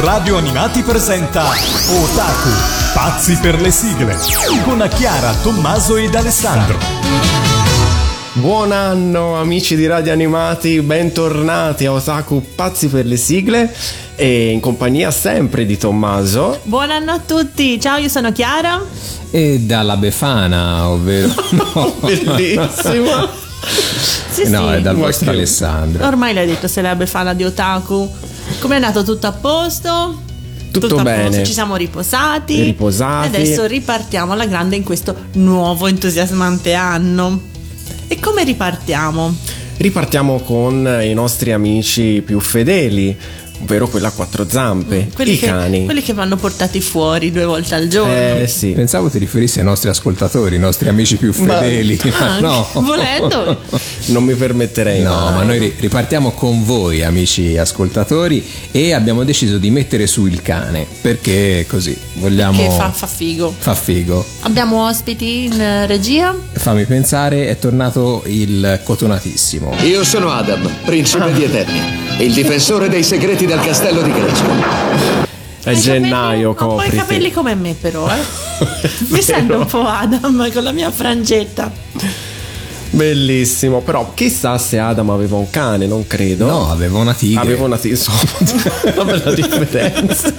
Radio Animati presenta Otaku, pazzi per le sigle, con Chiara, Tommaso ed Alessandro. Buon anno amici di Radio Animati, bentornati a Otaku Pazzi per le sigle e in compagnia sempre di Tommaso. Buon anno a tutti, ciao io sono Chiara. E dalla Befana, ovvero... No. Bellissimo. Sì, no, sì. è dal Ma vostro che- Alessandro. Ormai l'hai detto, sei la befana di Otaku. Com'è andato tutto a posto? Tutto a bene. posto, ci siamo riposati. Riposati. E adesso ripartiamo alla grande in questo nuovo entusiasmante anno. E come ripartiamo? Ripartiamo con i nostri amici più fedeli, ovvero quella a quattro zampe, Quelli i che, cani. quelli che vanno portati fuori due volte al giorno. Eh sì. Pensavo ti riferissi ai nostri ascoltatori, i nostri amici più Ma- fedeli. Ma Ah, no. volendo. Non mi permetterei. No, mai. ma noi ri- ripartiamo con voi, amici ascoltatori, e abbiamo deciso di mettere su il cane perché così vogliamo. Che fa, fa figo. fa figo. Abbiamo ospiti in eh, regia. Fammi pensare, è tornato il cotonatissimo. Io sono Adam, principe di Eternia, il difensore dei segreti del castello di Grecia. È gennaio, capelli- Ho poi i copriti. capelli come me però, eh. Mi sento un po' Adam con la mia frangetta. Bellissimo, però chissà se Adam aveva un cane, non credo. No, aveva una tigre. Aveva una tigre, insomma, una bella differenza.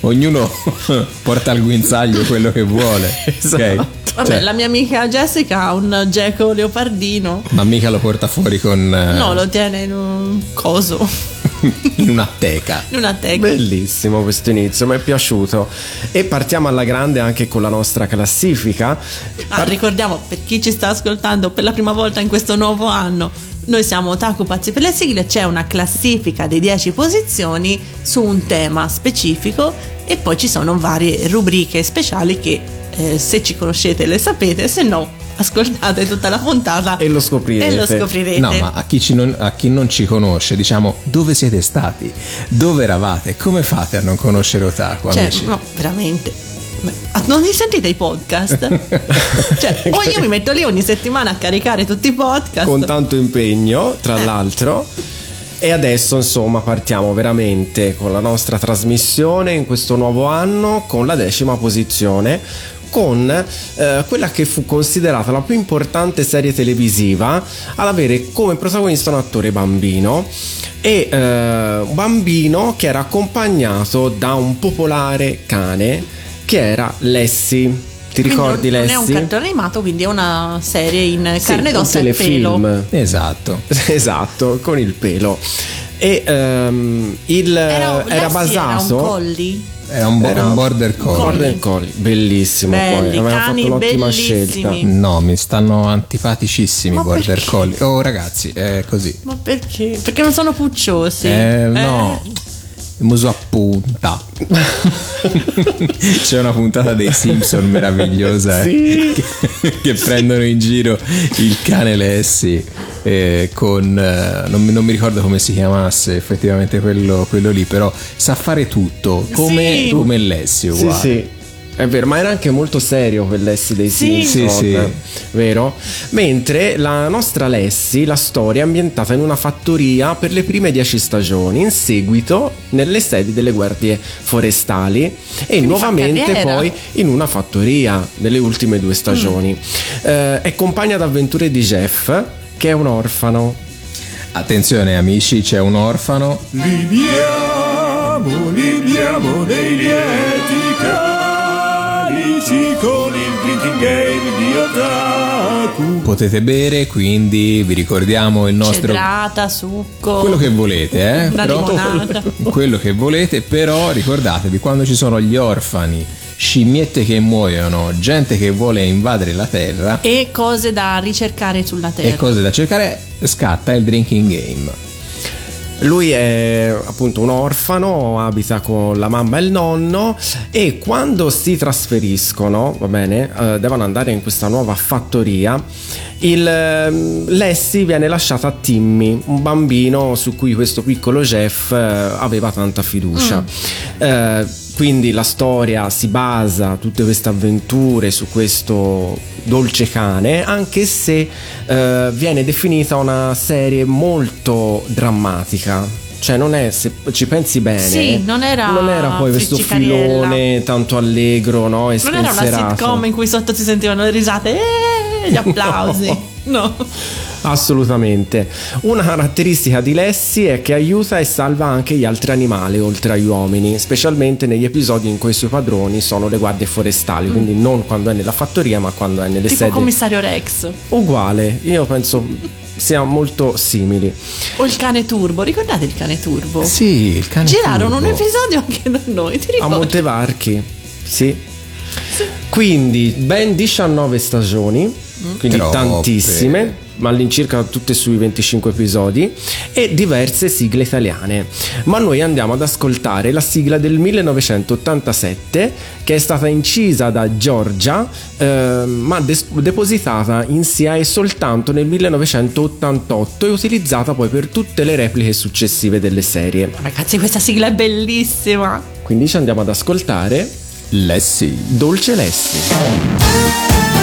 Ognuno porta al guinzaglio quello che vuole. Esatto. ok? Vabbè, Cioè, la mia amica Jessica ha un geco leopardino. ma mica lo porta fuori con eh, No, lo tiene in un coso, in una teca. in una teca. Bellissimo questo inizio, mi è piaciuto. E partiamo alla grande anche con la nostra classifica. Ah, ricordiamo per chi ci sta ascoltando per la prima volta in questo nuovo anno. Noi siamo Otaku Pazzi per le sigle, c'è una classifica di 10 posizioni su un tema specifico e poi ci sono varie rubriche speciali che eh, se ci conoscete le sapete, se no ascoltate tutta la puntata E lo scoprirete. E lo scoprirete. No, ma a chi, ci non, a chi non ci conosce, diciamo, dove siete stati? Dove eravate? Come fate a non conoscere Otaku, Cioè, amici? no, veramente. Ma Non li sentite i podcast? cioè, o io mi metto lì ogni settimana a caricare tutti i podcast. con tanto impegno, tra Eh. l'altro. E adesso, insomma, partiamo veramente con la nostra trasmissione in questo nuovo anno con la decima posizione. Con eh, quella che fu considerata la più importante serie televisiva ad avere come protagonista un attore bambino e eh, un bambino che era accompagnato da un popolare cane che era Lassie. Ti Quindi ricordi non, non Lassie? è un cartone animato, quindi è una serie in Sì, carne ed ossa e pelo. telefilm. Esatto. Esatto, con il pelo. E ehm, il, era, Era, basato. Era un colli. Era un, bo- Era- un border collie. Border Collie, bellissimo Belli, poi, aveva cani fatto l'ottima bellissimi. scelta. No, mi stanno antipaticissimi i border perché? collie. Oh, ragazzi, è così. Ma perché? Perché non sono pucciosi. Eh, no. Il muso a punta. C'è una puntata dei Simpson meravigliosa eh, che, che prendono in giro il cane Lessi eh, con eh, non, mi, non mi ricordo come si chiamasse effettivamente quello, quello lì, però sa fare tutto come, Sì. come Lessi Sì, uguale. sì. È vero, ma era anche molto serio quel Lessi dei Sì. Simpson, Sì, sì. vero? Mentre la nostra Lessi, la storia è ambientata in una fattoria per le prime dieci stagioni, in seguito nelle sedi delle guardie forestali e Quindi nuovamente poi in una fattoria nelle ultime due stagioni. Eh, è compagna d'avventure di Jeff, che è un orfano. Attenzione amici, c'è un orfano. Liviamo, liviamo nei lieti calici con il drinking game di Otaku. Potete bere, quindi vi ricordiamo il nostro Cedrata, succo. quello che volete, eh? Però- quello che volete, però ricordatevi quando ci sono gli orfani, scimmiette che muoiono, gente che vuole invadere la terra E cose da ricercare sulla terra. e cose da cercare, scatta il drinking game. Lui è appunto un orfano, abita con la mamma e il nonno e quando si trasferiscono, va bene, eh, devono andare in questa nuova fattoria, il, ehm, Lassie viene lasciata a Timmy, un bambino su cui questo piccolo Jeff eh, aveva tanta fiducia. Eh, quindi la storia si basa, tutte queste avventure, su questo dolce cane, anche se eh, viene definita una serie molto drammatica. Cioè, non è, se ci pensi bene, sì, non, era non era poi questo filone tanto allegro, no? E non era una sitcom in cui sotto si sentivano le risate e gli applausi. no. no. Assolutamente. Una caratteristica di Lessi è che aiuta e salva anche gli altri animali oltre agli uomini, specialmente negli episodi in cui i suoi padroni sono le guardie forestali, mm. quindi non quando è nella fattoria ma quando è nelle tipo sedi. commissario Rex. Uguale, io penso siamo molto simili. O il cane turbo, ricordate il cane turbo? Sì, il cane Girarono turbo. un episodio anche da noi, ti ricordi? A Montevarchi, sì. sì. Quindi, ben 19 stagioni quindi Troppe. tantissime, ma all'incirca tutte sui 25 episodi, e diverse sigle italiane. Ma noi andiamo ad ascoltare la sigla del 1987 che è stata incisa da Giorgia, eh, ma des- depositata in SIAE soltanto nel 1988 e utilizzata poi per tutte le repliche successive delle serie. Ragazzi, questa sigla è bellissima! Quindi ci andiamo ad ascoltare Lessi, Dolce Lessi.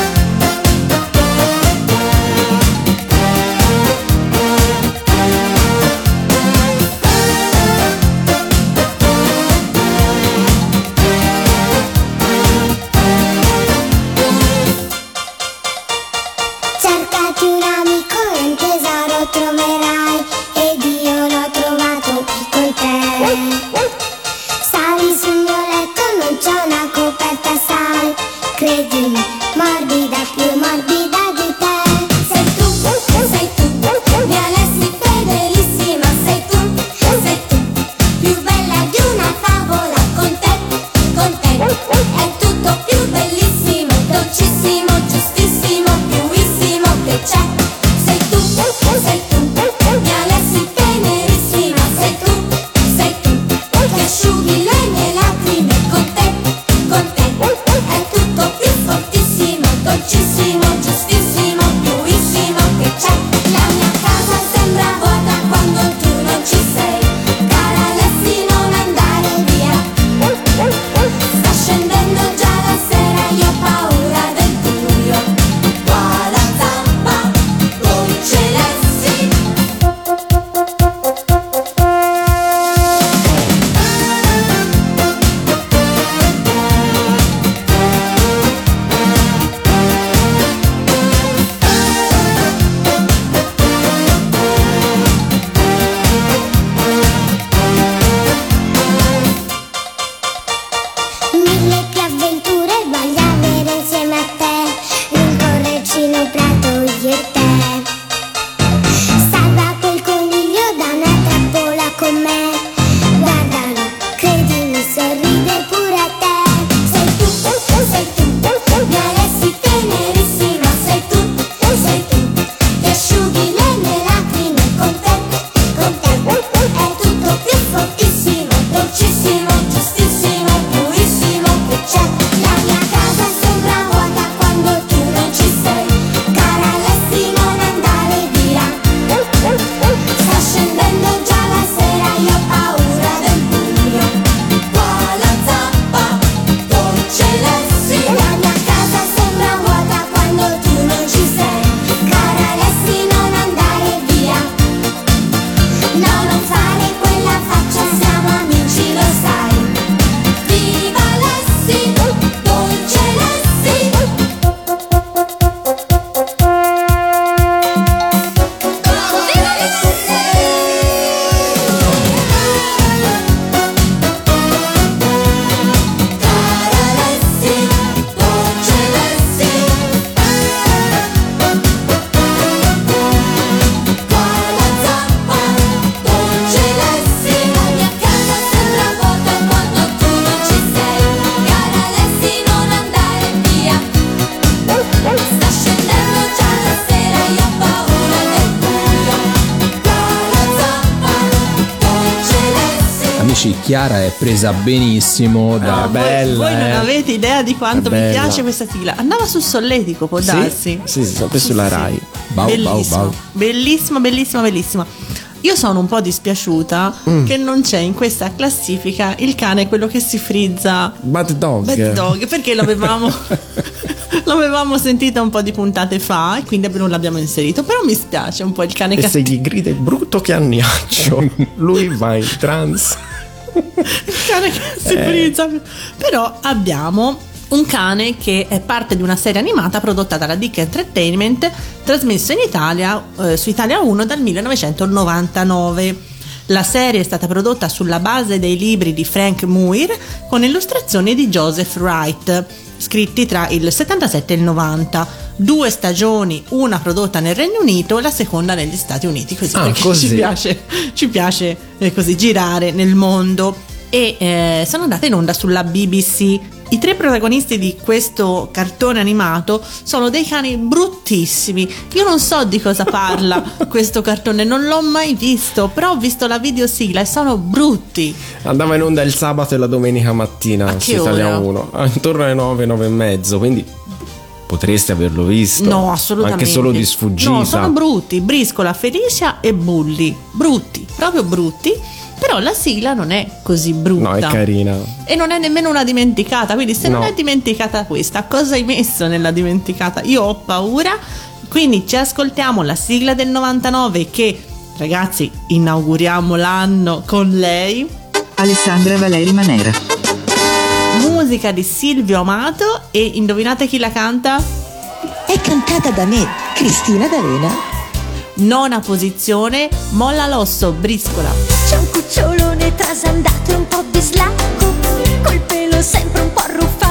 presa benissimo da ah, bella. Voi, voi non eh. avete idea di quanto mi piace questa sigla. Andava su Solletico, può sì? darsi. Sì, sì, questo sì, sì, la Rai. Bau, bellissima. Bau, bau. bellissimo, bellissima, bellissima. Io sono un po' dispiaciuta mm. che non c'è in questa classifica il cane quello che si frizza Bad Dog. Bad Dog, perché l'avevamo l'avevamo sentita un po' di puntate fa e quindi non l'abbiamo inserito. Però mi spiace un po' il cane che. Se gli grida è brutto che annaccio, lui va in trance il cane che si Eh. frizza però abbiamo un cane che è parte di una serie animata prodotta dalla Dick Entertainment trasmessa in Italia eh, su Italia 1 dal 1999 la serie è stata prodotta sulla base dei libri di Frank Muir con illustrazioni di Joseph Wright, scritti tra il 77 e il 90. Due stagioni, una prodotta nel Regno Unito e la seconda negli Stati Uniti. Così Ah, così. ci piace, ci piace eh, così girare nel mondo. E eh, sono andate in onda sulla BBC. I tre protagonisti di questo cartone animato sono dei cani bruttissimi. Io non so di cosa parla questo cartone, non l'ho mai visto, però ho visto la videosigla e sono brutti. Andava in onda il sabato e la domenica mattina su Italia ora? 1, intorno alle 9, 9 e mezzo, quindi potreste averlo visto. No, assolutamente. Anche solo di sfuggita. No, sono brutti. Briscola, Felicia e Bulli. Brutti, proprio brutti. Però la sigla non è così brutta. No, è carina. E non è nemmeno una dimenticata. Quindi, se non No. è dimenticata questa, cosa hai messo nella dimenticata? Io ho paura. Quindi ci ascoltiamo la sigla del 99 che, ragazzi, inauguriamo l'anno con lei. Alessandra Valeri Manera. Musica di Silvio Amato. E indovinate chi la canta? È cantata da me, Cristina D'Arena. Nona posizione, Molla l'osso, briscola. Cucciolone trasandato e un po' bislacco, col pelo sempre un po' arruffato.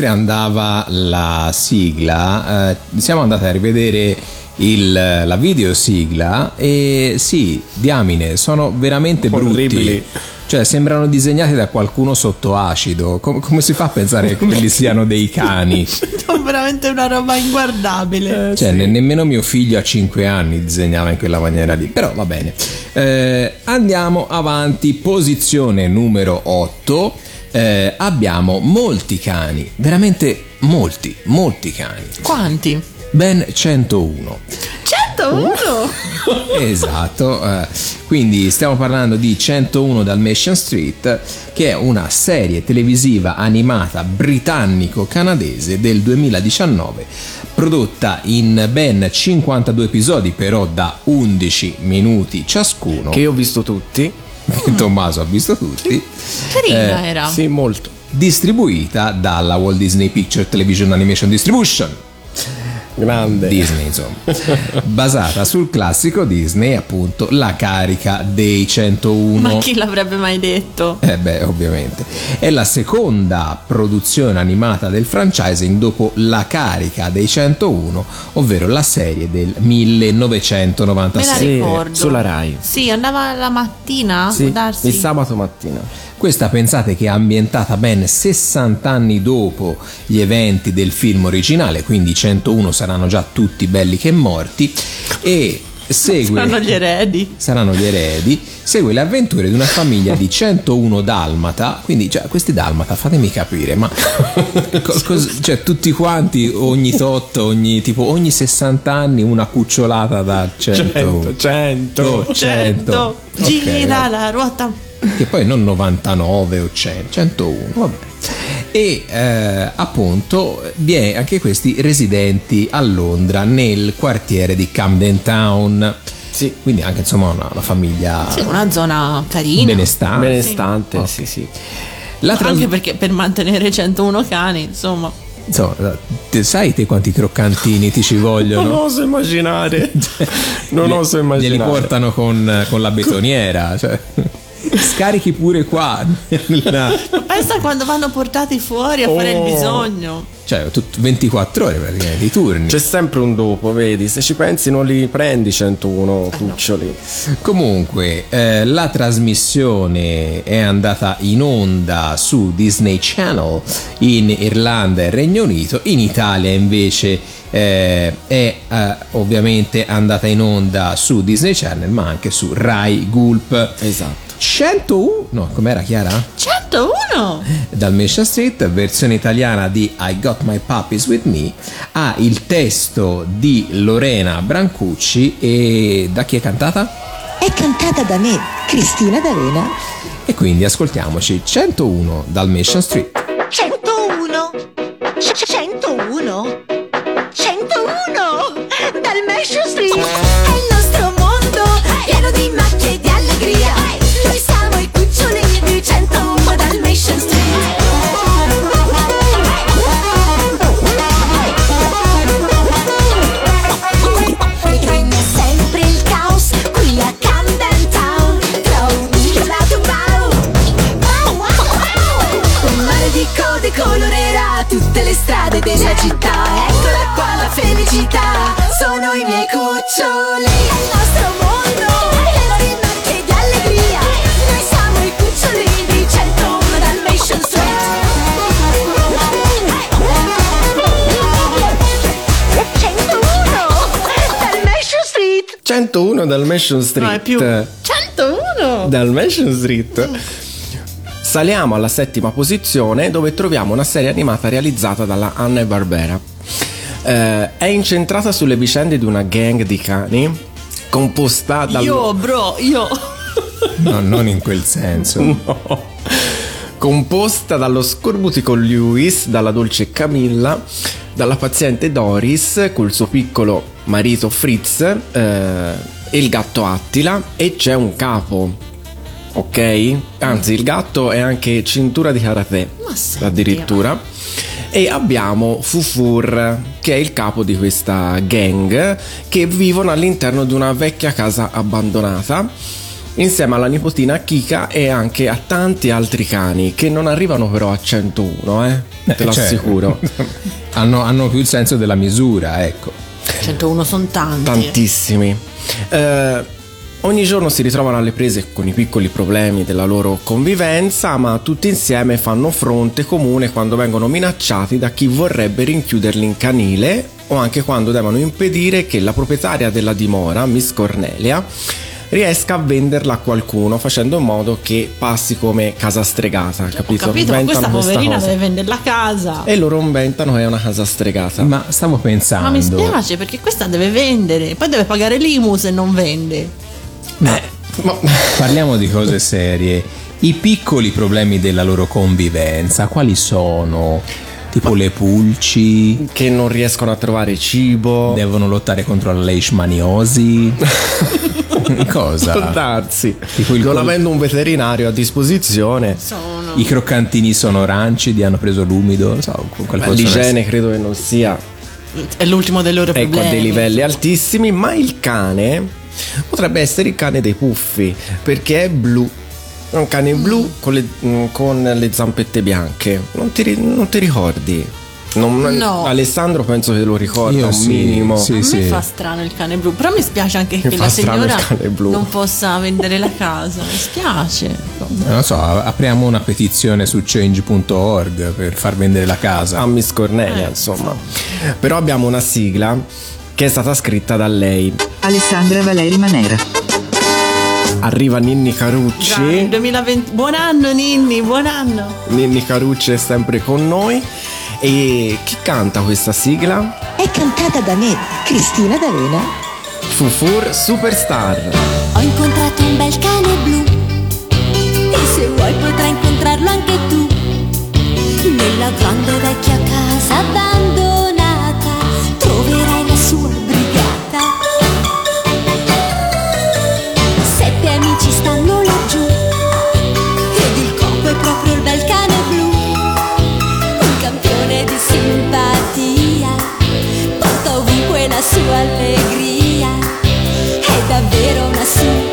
Mentre andava la sigla, eh, siamo andati a rivedere il- la videosigla e sì, diamine, sono veramente brutti. Orribili. Cioè, sembrano disegnati da qualcuno sotto acido. Com- come si fa a pensare che quelli siano dei cani? Sono veramente una roba inguardabile. Cioè, ne- nemmeno mio figlio a 5 anni disegnava in quella maniera lì. Però va bene. Eh, andiamo avanti. Posizione numero 8. Eh, abbiamo molti cani. Veramente molti, molti cani. Quanti? Ben 101. 101! Esatto, eh, quindi stiamo parlando di 101 Dalmatian Street, che è una serie televisiva animata britannico-canadese del 2019, prodotta in ben 52 episodi, però da 11 minuti ciascuno. Che io ho visto tutti. Tommaso ha visto tutti. Carina Eh, era. Sì, molto. Distribuita dalla Walt Disney Picture Television Animation Distribution. Grande. Disney, insomma. Basata sul classico Disney, appunto, La carica dei 101. Ma chi l'avrebbe mai detto? Eh beh, ovviamente. È la seconda produzione animata del franchising dopo La carica dei 101, ovvero la serie del Me la 1996. Sì, ricordo. sulla Rai. Sì, andava la mattina Sì, a darsi. il sabato mattina. Questa pensate che è ambientata ben 60 anni dopo gli eventi del film originale, quindi i 101 saranno già tutti belli che morti e segue Saranno gli eredi. saranno gli eredi, segue le avventure di una famiglia di 101 dalmata, quindi cioè, questi dalmata fatemi capire, ma co- cos- cioè, tutti quanti ogni tot, ogni, tipo, ogni 60 anni una cucciolata da 100. 100. Oh, 100. Certo. Ok, Gira va. la ruota. Che poi non 99 o 100, 101, vabbè. E eh, appunto vi è anche questi residenti a Londra nel quartiere di Camden Town. Sì. Quindi anche insomma una, una famiglia Sì, una zona carina. benestante. Benestante, sì, sì. La trans- Anche perché per mantenere 101 cani, insomma. insomma, te- sai te quanti croccantini ti ci Non vogliono? oso immaginare. non oso Glieli immaginare. portano con, con la betoniera. Cioè, scarichi pure qua. nella- Pensa quando vanno portati fuori a fare il Oh. bisogno. cioè, tut- 24 ore praticamente, i turni. C'è sempre un dopo, vedi? Se ci pensi non li prendi 101 cuccioli. Comunque, eh, la trasmissione è andata in onda su Disney Channel in Irlanda e Regno Unito, in Italia invece eh, è eh, ovviamente andata in onda su Disney Channel, ma anche su Rai Gulp. Esatto. 101, no, com'era Chiara? 101! Dalmatian Street, versione italiana di I Got My Puppies With Me, ha il testo di Lorena Brancucci e da chi è cantata? È cantata da me, Cristina D'Avena. E quindi ascoltiamoci 101 Dalmatian Street. 101 101 101 101 dal Mansion Street. No, è più 101 dal Mansion Street. Mm. Saliamo alla settima posizione dove troviamo una serie animata realizzata dalla Anna e Barbera. Eh, è incentrata sulle vicende di una gang di cani composta da... Io, bro, io... No, non in quel senso. No. Composta dallo scorbutico Lewis, dalla dolce Camilla dalla paziente Doris col suo piccolo marito Fritz eh, e il gatto Attila e c'è un capo. Ok? Anzi, il gatto è anche cintura di karate. Addirittura. E abbiamo Fufur, che è il capo di questa gang, che vivono all'interno di una vecchia casa abbandonata insieme alla nipotina Kika e anche a tanti altri cani che non arrivano però a 101, eh? Eh, Te cioè, l'assicuro. hanno, hanno più il senso della misura, ecco. 101 sono tanti. Tantissimi. Eh, ogni giorno si ritrovano alle prese con i piccoli problemi della loro convivenza, ma tutti insieme fanno fronte comune quando vengono minacciati da chi vorrebbe rinchiuderli in canile o anche quando devono impedire che la proprietaria della dimora, Miss Cornelia, riesca a venderla a qualcuno facendo in modo che passi come casa stregata, Ho capito? capito, ma questa Inventano poverina cosa. deve vendere la casa. E loro inventano che è una casa stregata. Ma stavo pensando. Ma mi spiace perché questa deve vendere, poi deve pagare l'IMU se non vende. Ma- Parliamo di cose serie. I piccoli problemi della loro convivenza, quali sono? Tipo le pulci, che non riescono a trovare cibo. devono lottare contro la leishmaniosi. Cosa? Può darsi. Tipo non col- avendo un veterinario a disposizione, Sono I croccantini sono rancidi, hanno preso l'umido, non so, possono l'igiene credo che non sia è l'ultimo dei loro ecco, a problemi. dei livelli altissimi, ma il cane potrebbe essere il cane dei puffi, perché è blu. È un cane blu con le, mm, con le zampette bianche. Non ti, non ti ricordi? Non- No. Alessandro penso che lo ricorda Io un sì, minimo. sì. A me fa strano il cane blu, però mi spiace anche Mi che la signora non possa vendere la casa. Mi spiace. Non so, apriamo una petizione su change.org per far vendere la casa. a Miss Cornelia, Eh, insomma. Però abbiamo una sigla che è stata scritta da lei. Alessandra Valeri Manera. Arriva Ninni Carucci. 2020 Buon anno Ninni, buon anno. Ninni Carucci è sempre con noi. E chi canta questa sigla? È cantata da me, Cristina D'Avena. Fufur Superstar. Ho incontrato un bel cane blu e se vuoi potrai incontrarlo anche tu. Nella grande vecchia casa abbandonata sua allegria. È davvero una super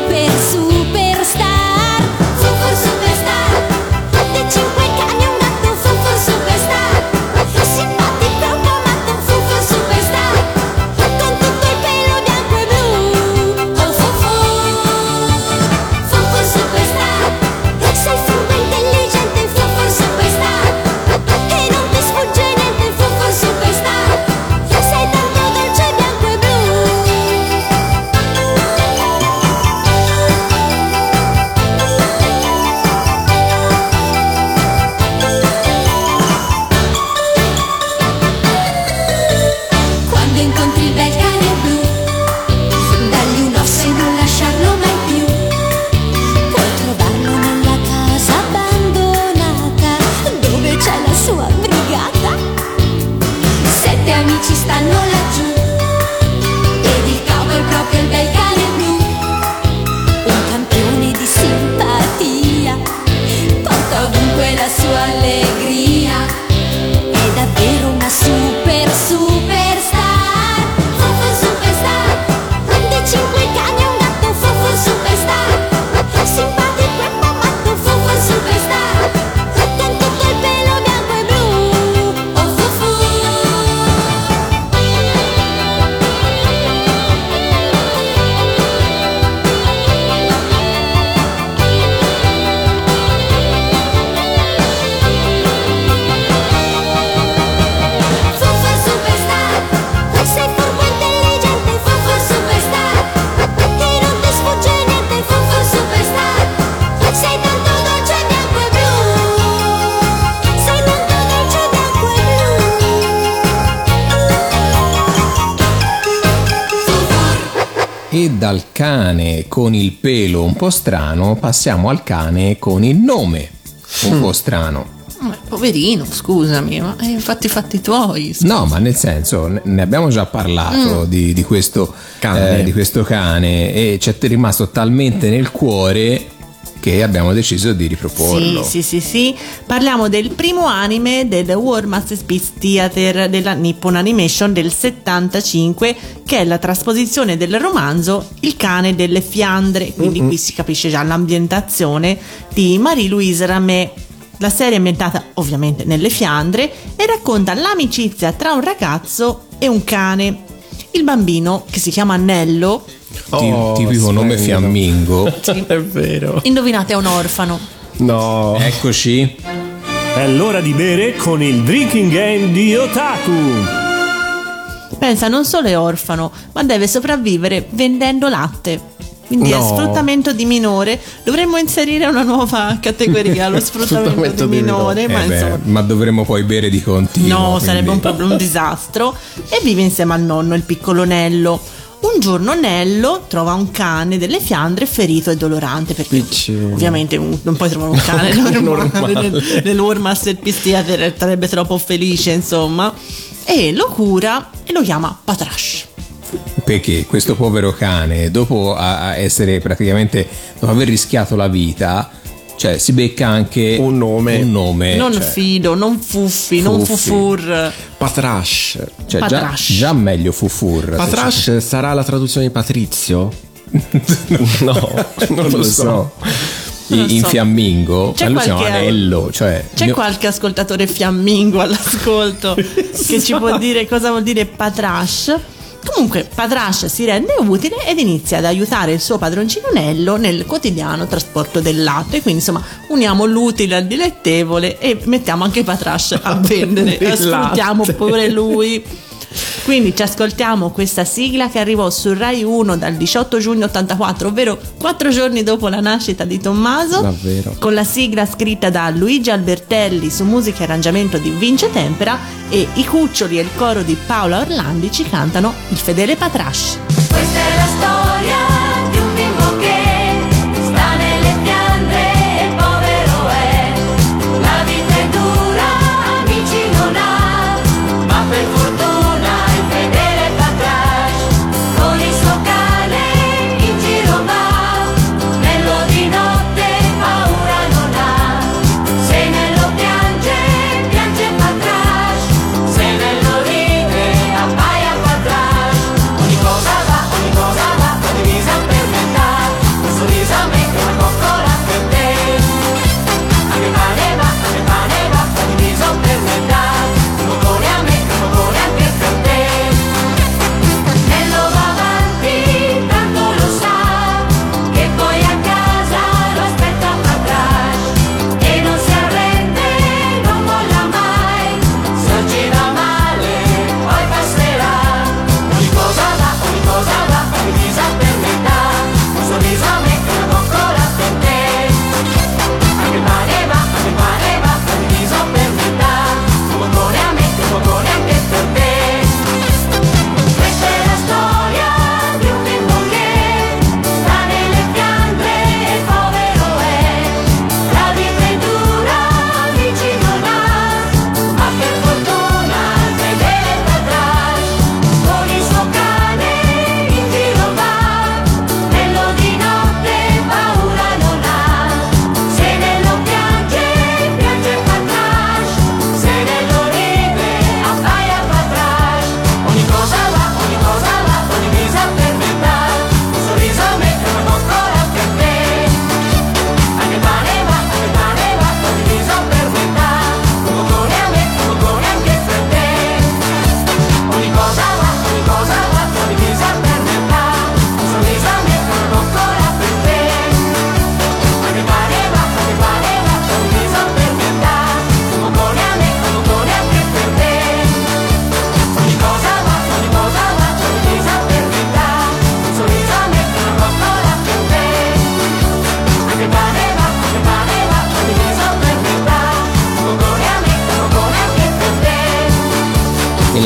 con il pelo un po' strano passiamo al cane con il nome un po' strano. Ma poverino, scusami, ma hai infatti i fatti tuoi. No, ma nel senso, ne- abbiamo già parlato di, di questo Cane. eh, di questo cane e ci è rimasto talmente nel cuore che abbiamo deciso di riproporlo. Sì, sì, sì, sì. Parliamo del primo anime del War Masterpiece Theater della Nippon Animation del 75, che è la trasposizione del romanzo Il cane delle Fiandre. Quindi qui si capisce già l'ambientazione di Marie-Louise Ramé. La serie è ambientata ovviamente nelle Fiandre e racconta l'amicizia tra un ragazzo e un cane. Il bambino, che si chiama Nello, Oh, tipico nome fiammingo. È vero. indovinate, è un orfano. No. Eccoci. È l'ora di bere con il drinking game di Otaku. Pensa, non solo è orfano, ma deve sopravvivere vendendo latte. Quindi è No. sfruttamento di minore. Dovremmo inserire una nuova categoria, lo sfruttamento, Sfruttamento di di minore. Eh ma beh, insomma, ma dovremmo poi bere di continuo. no, quindi- sarebbe un un disastro. E vive insieme al nonno, il piccolo Nello. Un giorno Nello trova un cane delle Fiandre ferito e dolorante perché Piccino. ovviamente non puoi trovare un cane normale, normale. nel, nel War Masterpiece Theater sarebbe troppo felice insomma e lo cura e lo chiama Patrash Perché questo povero cane, dopo essere praticamente, dopo aver rischiato la vita, cioè si becca anche Un nome. Un nome non cioè, Fido, non Fuffi, non Fuffi. Fufur. Patrash. cioè già, Patrash. già meglio Fufur. Patrash sarà la traduzione di Patrizio? no, non lo so. Non In, in so. fiammingo, C'è qualche- Anello, cioè C'è mio- qualche ascoltatore fiammingo all'ascolto che ci può dire cosa vuol dire patrash? Comunque, Patrash si rende utile ed inizia ad aiutare il suo padroncino Nello nel quotidiano trasporto del latte. Quindi, insomma, uniamo l'utile al dilettevole e mettiamo anche Patrash a vendere. Sfruttiamo pure lui. Quindi ci ascoltiamo questa sigla che arrivò su Rai 1 dal 18 giugno 84, ovvero quattro giorni dopo la nascita di Tommaso. Davvero. Con la sigla scritta da Luigi Albertelli su musica e arrangiamento di Vince Tempera e i cuccioli e il coro di Paola Orlandi ci cantano Il fedele Patrash. Questa è la storia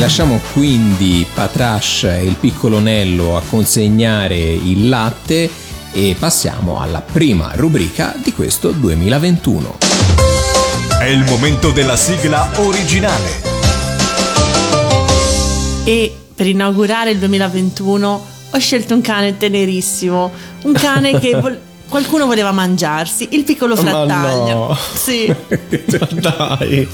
lasciamo quindi Patrash e il piccolo Nello a consegnare il latte e passiamo alla prima rubrica di questo 2021. È il momento della sigla originale. E per inaugurare il 2021 ho scelto un cane tenerissimo, un cane che vol- qualcuno voleva mangiarsi, il piccolo Ma frattaglia. no. Sì. Dai.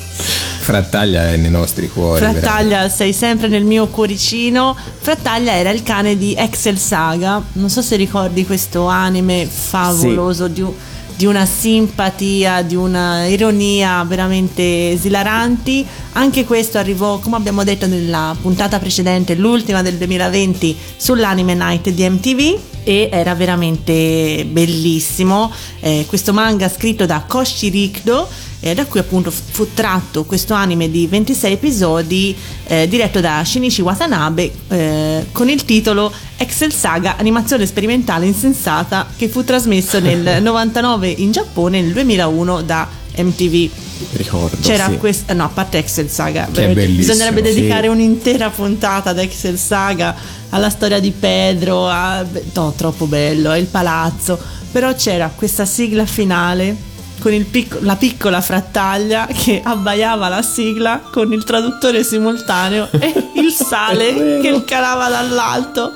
Frattaglia è nei nostri cuori. veramente. Frattaglia, sei sempre nel mio cuoricino. Frattaglia era il cane di Excel Saga. Non so se ricordi questo anime favoloso di, un- di una simpatia, di una ironia veramente esilaranti. Anche questo arrivò, come abbiamo detto nella puntata precedente, l'ultima del 2020, sull'Anime Night di MTV. E era veramente bellissimo. Eh, questo manga scritto da Koshi Rikdo eh, da cui appunto fu- tratto questo anime di 26 episodi eh, diretto da Shinichi Watanabe eh, con il titolo Excel Saga animazione sperimentale insensata che fu trasmesso nel 99 in Giappone e nel 2001 da MTV. Ricordo. C'era sì. questo, no, a parte Excel Saga, Che è veramente, bellissimo, bisognerebbe dedicare sì. un'intera puntata ad Excel Saga, alla storia di Pedro, a, no, troppo bello, il palazzo, però c'era questa sigla finale con il pic- la piccola frattaglia che abbaiava la sigla con il traduttore simultaneo e il sale che calava dall'alto.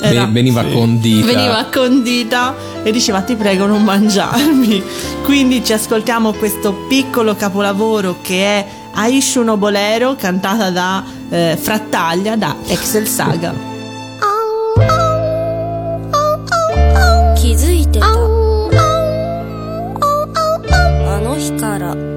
Era- Ve- Veniva condita. Veniva condita e diceva ti prego non mangiarmi. Quindi ci ascoltiamo questo piccolo capolavoro che è Aishu no Bolero cantata da eh, Frattaglia da Excel Saga. 気づいてた から。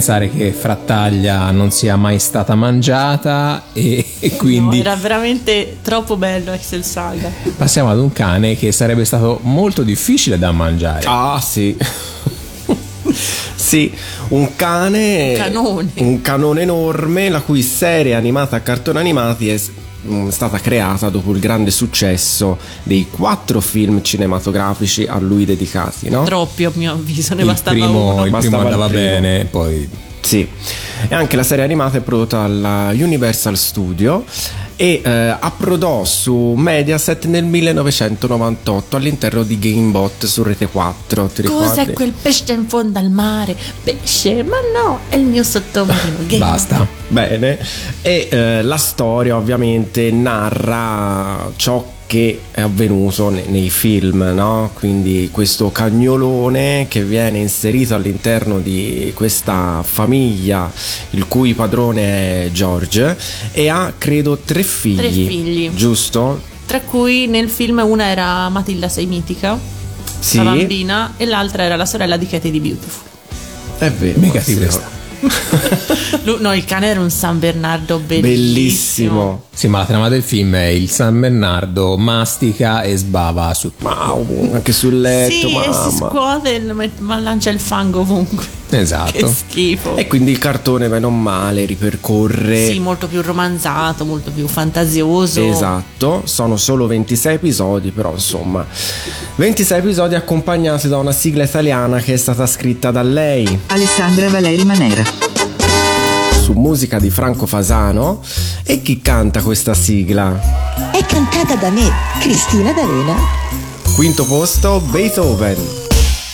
Pensare che Frattaglia non sia mai stata mangiata e, e No, quindi era veramente troppo bello Excel Saga. passiamo ad un cane che sarebbe stato molto difficile da mangiare. Ah, sì. sì, un cane. Un canone. Un canone enorme, la cui serie animata a cartoni animati è stata creata dopo il grande successo dei quattro film cinematografici a lui dedicati, no? Troppi a mio avviso, ne il bastava primo, uno. il primo Bastava il andava primo. bene, poi Sì, e anche la serie animata è prodotta alla Universal Studio e eh, approdò su Mediaset nel 1998 all'interno di Gamebot su Rete 4. Ti Cos'è ricordi? quel pesce in fondo al mare? Pesce? Ma no, è il mio sottomarino. Game. basta. Bene, e eh, la storia ovviamente narra ciò che è avvenuto ne- nei film, no? Quindi questo cagnolone che viene inserito all'interno di questa famiglia, il cui padrone è George, e ha credo tre figli. Tre figli. Giusto? Tra cui nel film una era Matilda Sei Mitica, Sì. la bambina, e l'altra era la sorella di Katie di Beautiful. È vero. Mica sì, ti questa. No, il cane era un San Bernardo bellissimo. Bellissimo. Sì, ma la trama del film è il San Bernardo mastica e sbava su Wow, anche sul letto, Sì, e si mamma. scuote, e ma lancia il fango ovunque. Che Esatto. schifo. E quindi il cartone, bene o male, ripercorre Sì, molto più romanzato, molto più fantasioso. Esatto, sono solo 26 episodi, però insomma, 26 episodi accompagnati da una sigla italiana che è stata scritta da lei Alessandra Valeri Manera. Su musica di Franco Fasano. E chi canta questa sigla? È cantata da me, Cristina D'Avena. Quinto posto, Beethoven.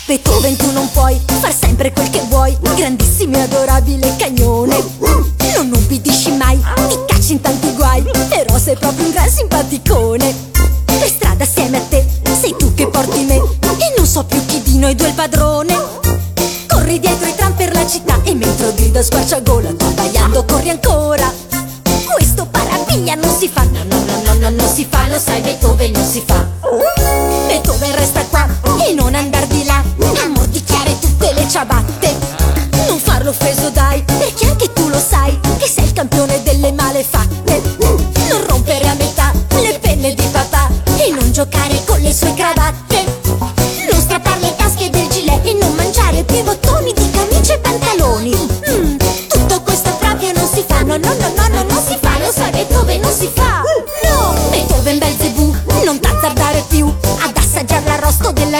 Beethoven tu non puoi far sempre quel che vuoi Grandissimo e adorabile cagnone Non ubbidisci mai, ti cacci in tanti guai Però sei proprio un gran simpaticone Per strada assieme a te, sei tu che porti me E non so più chi di noi due è il padrone Corri dietro i tram per la città E mentre grido a squarciagola Tu abbaiando corri ancora. Questo paraviglia non si fa No, no, no, no, no, non si fa Lo sai Beethoven non si fa. Beethoven resta qua e non andar di là A mordicchiare tutte le ciabatte. Non farlo offeso dai Perché anche tu lo sai Che sei il campione delle malefatte. Non rompere a metà le penne di papà E non giocare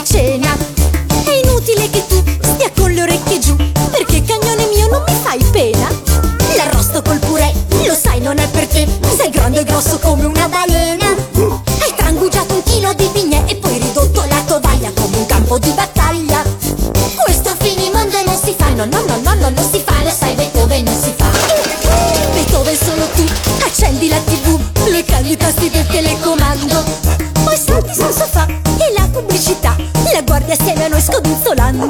cena. È inutile che tu stia con le orecchie giù Perché cagnone mio non mi fai pena. L'arrosto col purè, lo sai non è per te Sei grande e grosso come una balena Guardi assieme a noi scodinzolando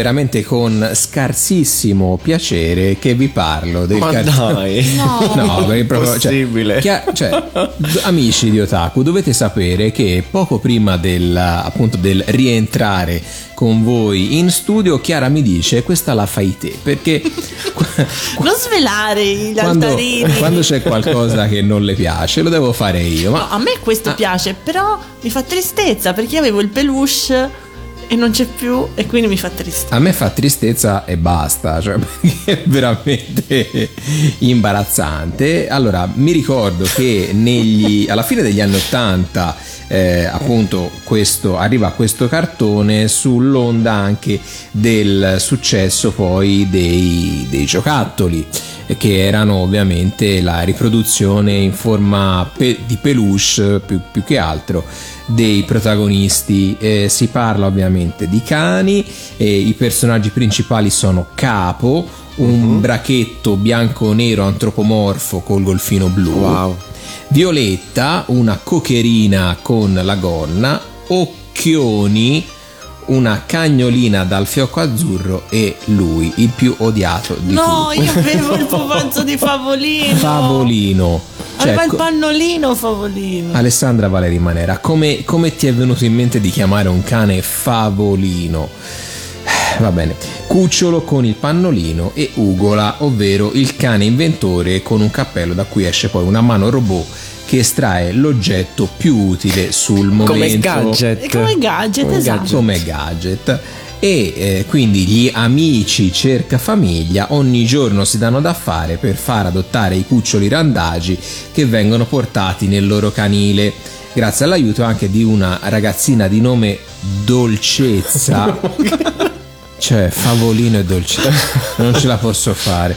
veramente con scarsissimo piacere che vi parlo del Ma cartone. dai. No. No, perché proprio, cioè, Possibile. cioè, d- amici di Otaku, dovete sapere che poco prima del, appunto, del rientrare con voi in studio, Chiara mi dice: Questa la fai te. Perché Non svelare gli quando, altarini. quando c'è qualcosa che non le piace, lo devo fare io. No, Ma a me questo piace, però mi fa tristezza perché io avevo il peluche e non c'è più e quindi mi fa tristezza. A me fa tristezza e basta, cioè è veramente imbarazzante. Allora, mi ricordo che negli, alla fine degli anni Ottanta, eh, appunto, questo, arriva questo cartone sull'onda anche del successo poi dei, dei giocattoli che erano ovviamente la riproduzione in forma pe- di peluche più, più che altro dei protagonisti. Eh, si parla ovviamente di cani, e i personaggi principali sono Capo, un brachetto bianco-nero antropomorfo col golfino blu. Wow. Violetta, una cocherina con la gonna, Occhioni, una cagnolina dal fiocco azzurro e lui, il più odiato di No, tutti. io avevo il pupazzo di Favolino. Favolino. Cioè, Aveva il pannolino Favolino. Alessandra Valeri Manera, come, come ti è venuto in mente di chiamare un cane favolino? Eh, Va bene, Cucciolo con il pannolino e Ugola, ovvero il cane inventore con un cappello da cui esce poi una mano robot che estrae l'oggetto più utile sul momento. Come gadget. E come gadget, Come esatto. Come gadget. E eh, quindi gli amici cerca famiglia ogni giorno si danno da fare per far adottare i cuccioli randagi che vengono portati nel loro canile. Grazie all'aiuto anche di una ragazzina di nome Dolcezza. cioè, favolino e dolcezza. Non ce la posso fare.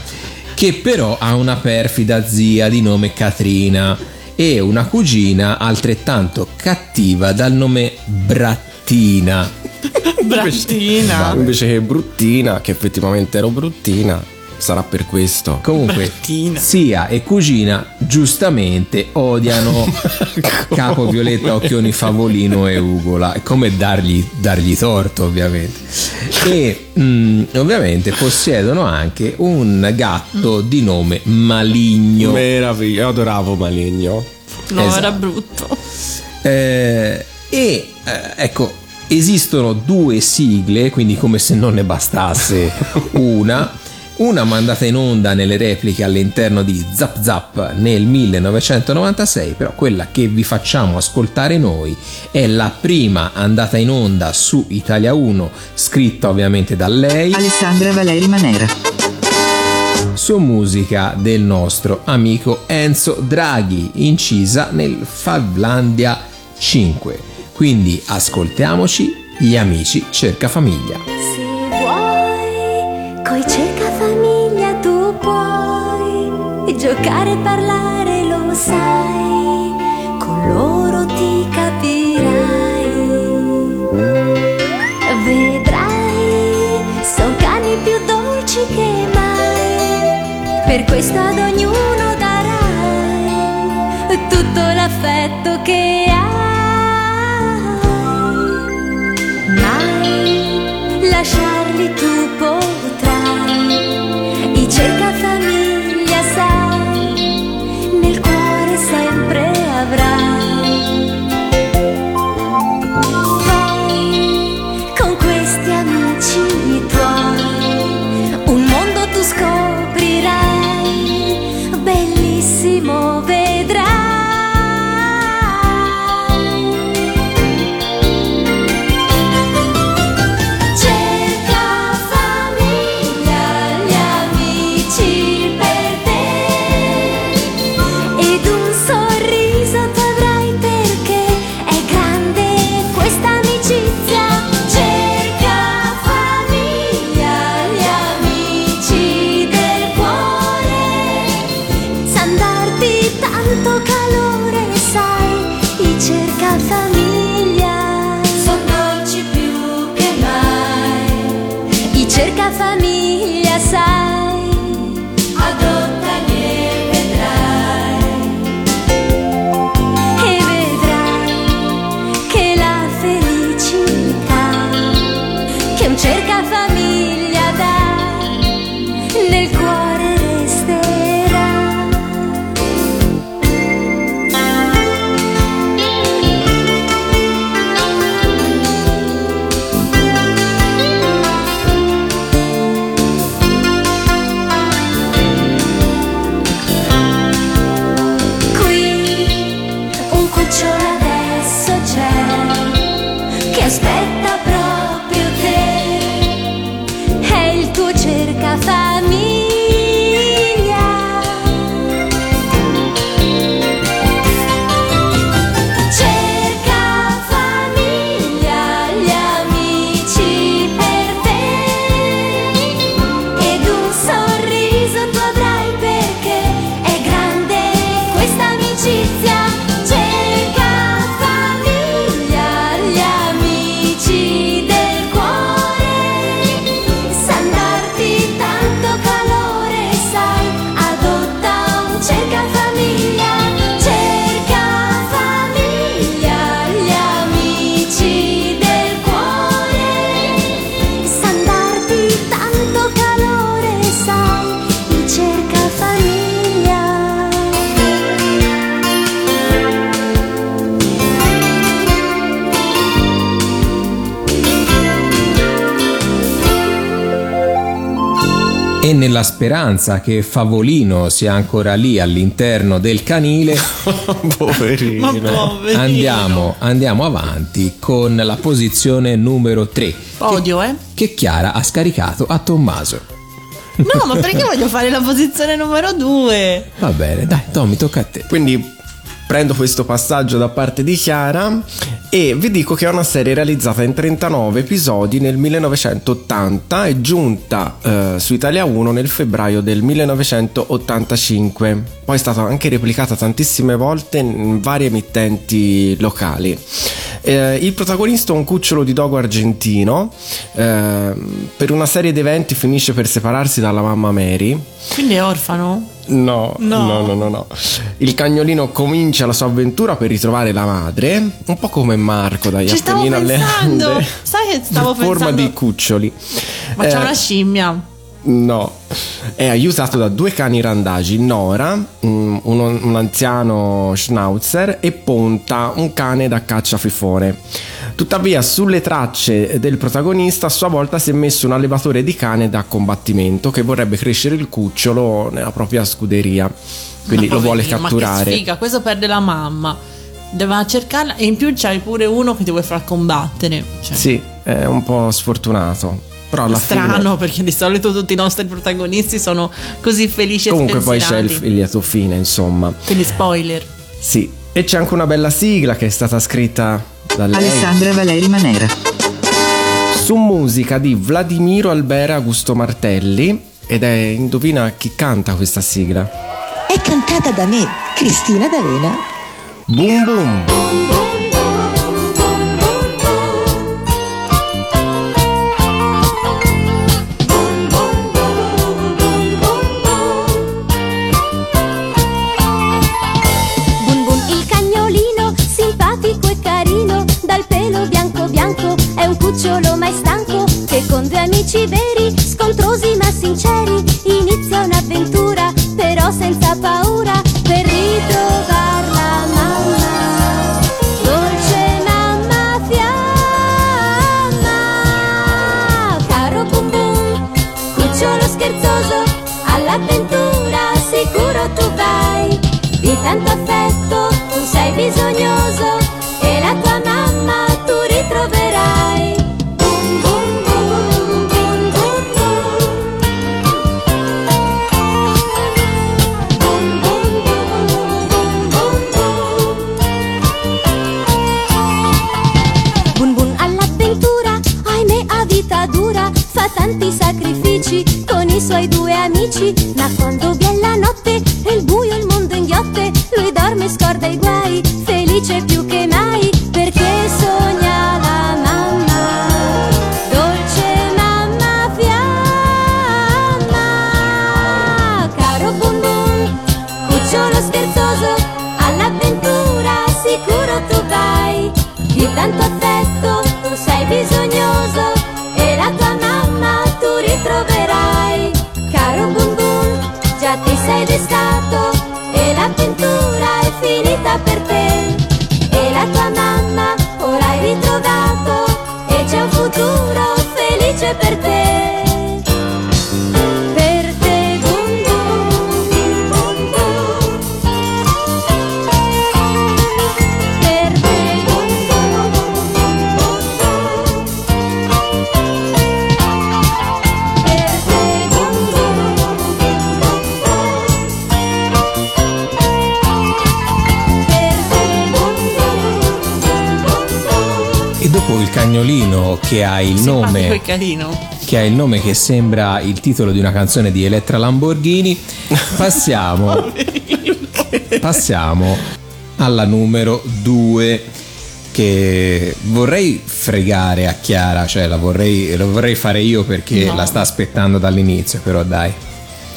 Che però ha una perfida zia di nome Katrina e una cugina altrettanto cattiva dal nome Brattina. Brattina. Invece che bruttina, che effettivamente ero bruttina, sarà per questo. Comunque, Brattina. zia e cugina giustamente odiano Capo Violetta, Occhioni Favolino e Ugola. È come dargli, dargli torto, ovviamente. E mm, ovviamente possiedono anche un gatto di nome Maligno. Meraviglia, io adoravo Maligno. No, Esatto. era brutto. Eh, e eh, ecco, esistono due sigle, quindi come se non ne bastasse una. Una mandata in onda nelle repliche all'interno di Zap Zap nel 1996, però quella che vi facciamo ascoltare noi è la prima andata in onda su Italia 1, scritta ovviamente da lei, Alessandra Valeri Manera. su musica del nostro amico Enzo Draghi, incisa nel Favlandia 5. Quindi ascoltiamoci Gli amici cerca famiglia. Coi cerca famiglia tu puoi giocare e parlare, lo sai, con loro ti capirai. Vedrai, son cani più dolci che mai, per questo ad ognuno darai tutto l'affetto che hai. Mai lasciarli speranza che Favolino sia ancora lì all'interno del canile, Poverino. Ma poverino. andiamo, andiamo avanti con la posizione numero 3 Podio, eh? che Chiara ha scaricato a Tommaso. No, ma perché voglio fare la posizione numero 2? Va bene, dai, Tommy, tocca a te. Quindi prendo questo passaggio da parte di Chiara e vi dico che è una serie realizzata in 39 episodi nel 1980 e giunta eh, su Italia 1 nel febbraio del 1985. Poi è stata anche replicata tantissime volte in varie emittenti locali. Eh, il protagonista è un cucciolo di dogo argentino. eh, per una serie di eventi finisce per separarsi dalla mamma Mary. Quindi è orfano? No, No. no, no, no, no. Il cagnolino comincia la sua avventura per ritrovare la madre, un po' come Marco dagli Ci Appennini alle. Ande. Sai che stavo in forma pensando? di cuccioli. Ma c'è Eh, una scimmia. No, è aiutato da due cani randagi, Nora, un, un- un anziano schnauzer e Ponta, un cane da caccia fifone. Tuttavia, sulle tracce del protagonista a sua volta si è messo un allevatore di cane da combattimento che vorrebbe crescere il cucciolo nella propria scuderia. Quindi Ma lo vuole catturare. Ma che sfiga, questo perde la mamma. Deve cercarla e in più c'hai pure uno che ti vuole far combattere. Cioè, Sì, è un po' sfortunato. Però alla strano fine. perché di solito tutti i nostri protagonisti sono così felici Comunque e poi c'è il, il lieto fine, insomma. Quindi spoiler. Sì. E c'è anche una bella sigla che è stata scritta da lei. Alessandra Valeri Manera. Su musica di Vladimiro Albera Augusto Martelli. Ed è, indovina chi canta questa sigla? È cantata da me, Cristina D'Avena. Boom boom! Bun amici veri, scontrosi ma sinceri, inizia un'avventura, però senza paura, per ritrovar la mamma. Dolce mamma fiamma, caro bum bum, cucciolo scherzoso, all'avventura sicuro tu vai. Di tanto affetto amici, che ha il nome che ha il nome che sembra il titolo di una canzone di Elettra Lamborghini, passiamo passiamo alla numero 2 che vorrei fregare a Chiara, cioè la vorrei, lo vorrei fare io perché No. la sta aspettando dall'inizio, però dai.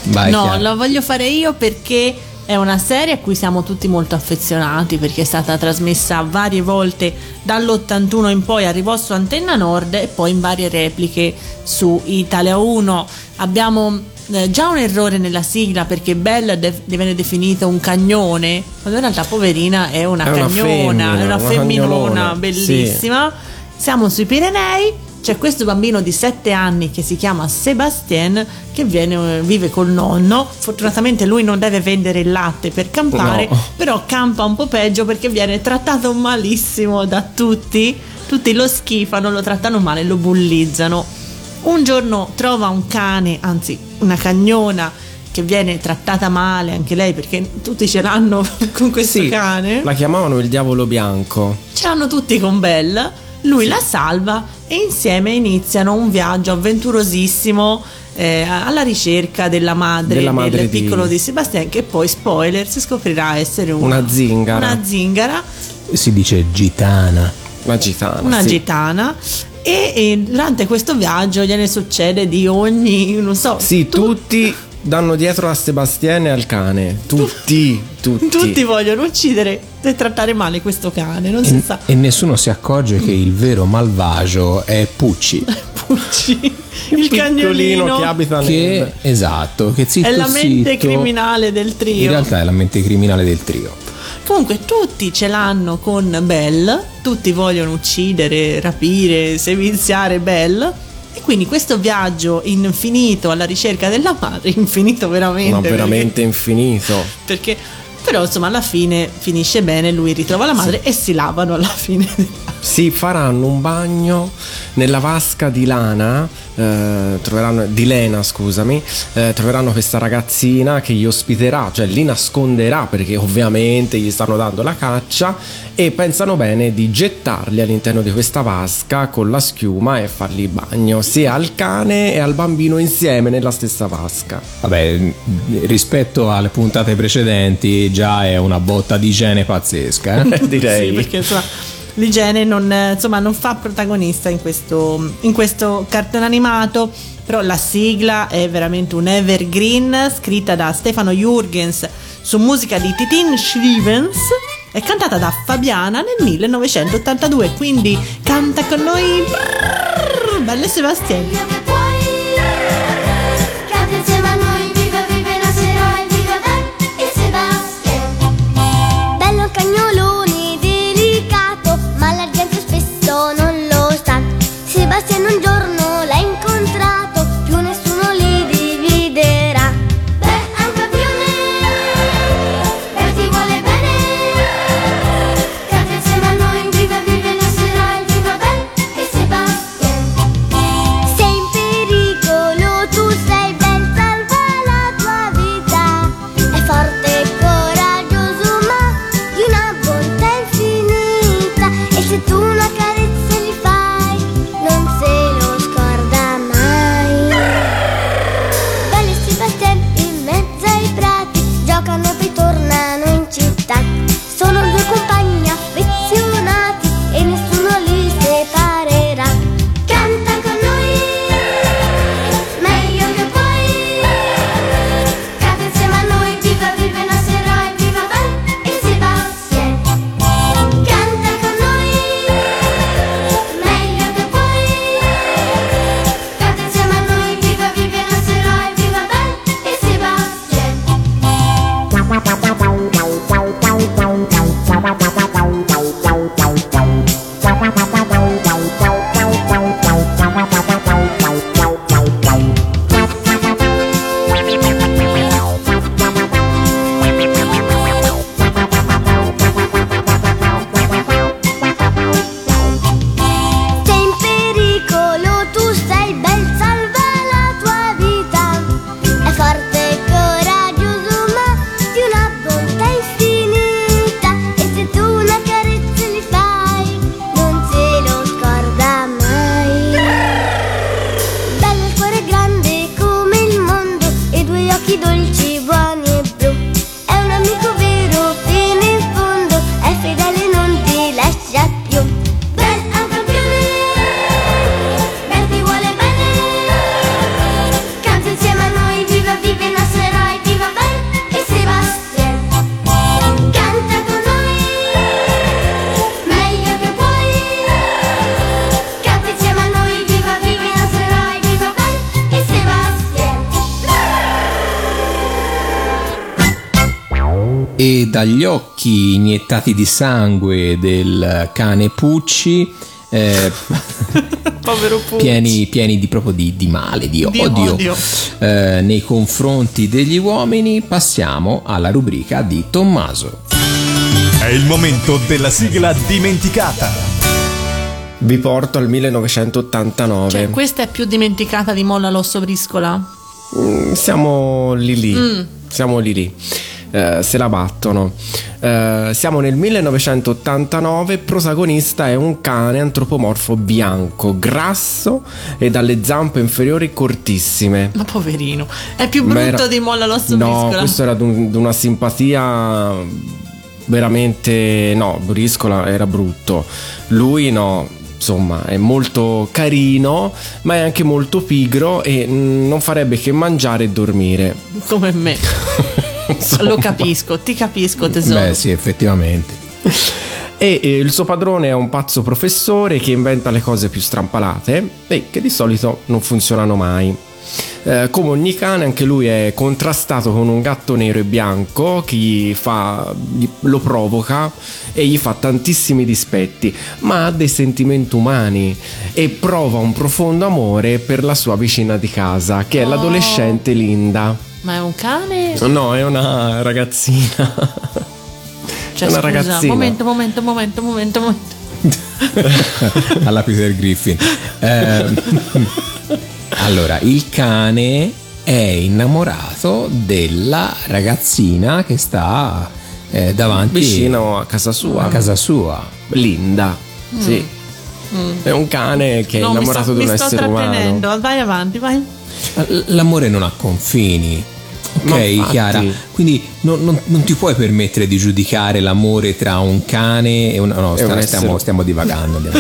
Vai no, Chiara. la voglio fare io perché è una serie a cui siamo tutti molto affezionati perché è stata trasmessa varie volte dall'81 in poi arrivò su Antenna Nord e poi in varie repliche su Italia 1. Abbiamo eh, già un errore nella sigla perché Bella de- viene definita un cagnone, quando in realtà poverina è una È una cagnona, femmina, è una una femminona cagnolona, bellissima. Siamo sui Pirenei c'è questo bambino di 7 anni che si chiama Sebastien che viene, vive col nonno. Fortunatamente lui non deve vendere il latte per campare, No. però campa un po' peggio perché viene trattato malissimo da tutti. Tutti lo schifano, lo trattano male, lo bullizzano. Un giorno trova un cane, anzi una cagnona che viene trattata male anche lei perché tutti ce l'hanno con questo Sì, cane. la chiamavano il diavolo bianco. Ce l'hanno tutti con Belle. Lui la salva e insieme iniziano un viaggio avventurosissimo eh, alla ricerca della madre, Della madre del di- piccolo di Sebastian che poi, spoiler, si scoprirà essere una, Una zingara. una zingara, Si dice gitana. Una gitana. una sì. gitana e, e durante questo viaggio gliene succede di ogni, non so, Sì, tutti danno dietro a Sebastiano e al cane. Tutti, tutti. tutti vogliono uccidere e trattare male questo cane, non si E, sa. e nessuno si accorge che il vero malvagio è Pucci. Pucci, il cagnolino che abita Che nel... esatto, che zitto è la mente zitto, criminale del trio. In realtà è la mente criminale del trio. Comunque tutti ce l'hanno con Belle, tutti vogliono uccidere, rapire, seviziare Belle. E quindi questo viaggio infinito alla ricerca della madre, infinito veramente. No, veramente infinito. Perché, perché- però insomma alla fine finisce bene, lui ritrova la madre e si lavano alla fine. Si faranno un bagno nella vasca di Lana, eh, troveranno, di Lena, scusami, eh, troveranno questa ragazzina che gli ospiterà, cioè li nasconderà perché ovviamente gli stanno dando la caccia e pensano bene di gettarli all'interno di questa vasca con la schiuma e fargli bagno sia al cane e al bambino insieme nella stessa vasca. Vabbè, rispetto alle puntate precedenti, già è una botta di igiene pazzesca. eh? Direi. Sì, perché insomma l'igiene non, eh, insomma, non fa protagonista in questo, in questo cartone animato. Però la sigla è veramente un evergreen scritta da Stefano Jurgens su musica di Titin Schrivens e cantata da Fabiana nel 1982. Quindi canta con noi Brrr, Belle Sebastiani. Dagli occhi iniettati di sangue del cane Pucci eh, Povero Pucci. pieni, pieni di proprio di, di male, di, Di odio, odio. eh, nei confronti degli uomini, passiamo alla rubrica di Tommaso. È il momento della sigla dimenticata. Vi porto al 1989. Cioè, questa è più dimenticata di Molla l'osso briscola? Mm, Siamo lì lì. Mm. Siamo lì lì. Eh, se la battono. Eh, siamo nel 1989, protagonista è un cane antropomorfo bianco, grasso e dalle zampe inferiori cortissime. Ma poverino, è più brutto era- di Molla l'osso No, briscola. questo era di un- di una simpatia veramente no, Briscola era brutto. Lui no, insomma, è molto carino, ma è anche molto pigro e non farebbe che mangiare e dormire. Come me. Lo capisco, ti capisco tesoro. Beh, sì, effettivamente. E eh, il suo padrone è un pazzo professore che inventa le cose più strampalate e che di solito non funzionano mai. Eh, come ogni cane, anche lui è contrastato con un gatto nero e bianco che gli fa, gli- lo provoca e gli fa tantissimi dispetti, ma ha dei sentimenti umani e prova un profondo amore per la sua vicina di casa, che è Oh. l'adolescente Linda. Ma è un cane? No, è una ragazzina. Cioè, è una scusa, ragazzina. momento, momento, momento, momento, momento. alla Peter Griffin. Eh, allora, il cane è innamorato della ragazzina che sta eh, davanti Vicino a casa sua. a casa sua. Linda. Sì. È un cane che è No, mi innamorato sto, di un mi sto essere umano. trattenendo. Vai avanti, vai. L'amore non ha confini. Ok. Chiara? Quindi non, non- non ti puoi permettere di giudicare l'amore tra un cane e un... No, E sta- essere- stiamo, stiamo divagando.